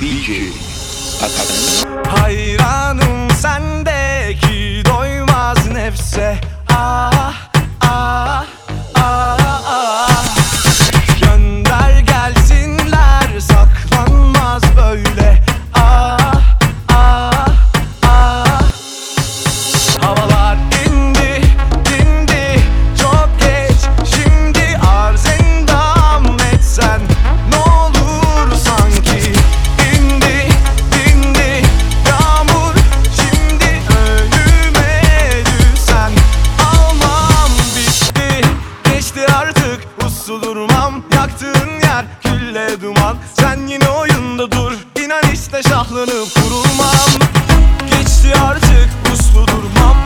DJ Atakan Hayran Artık uslu durmam Yaktığın yer külle duman. Sen yine oyunda dur İnan işte şahlanıp kurulmam. Geçti artık uslu durmam.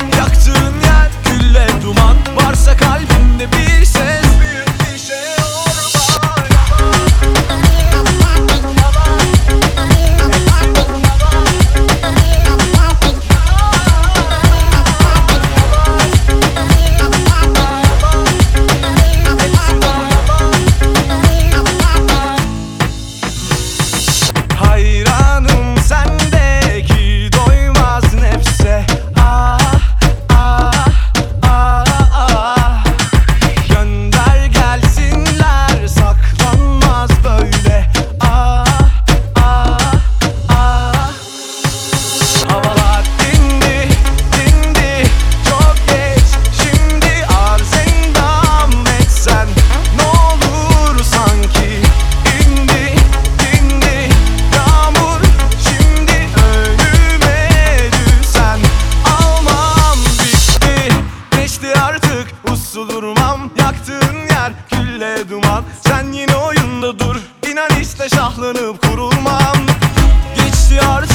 durmam. Yaktığın yer külle duman. Sen yine oyunda dur. İnan işte şahlanıp kurulmam. Geçti artık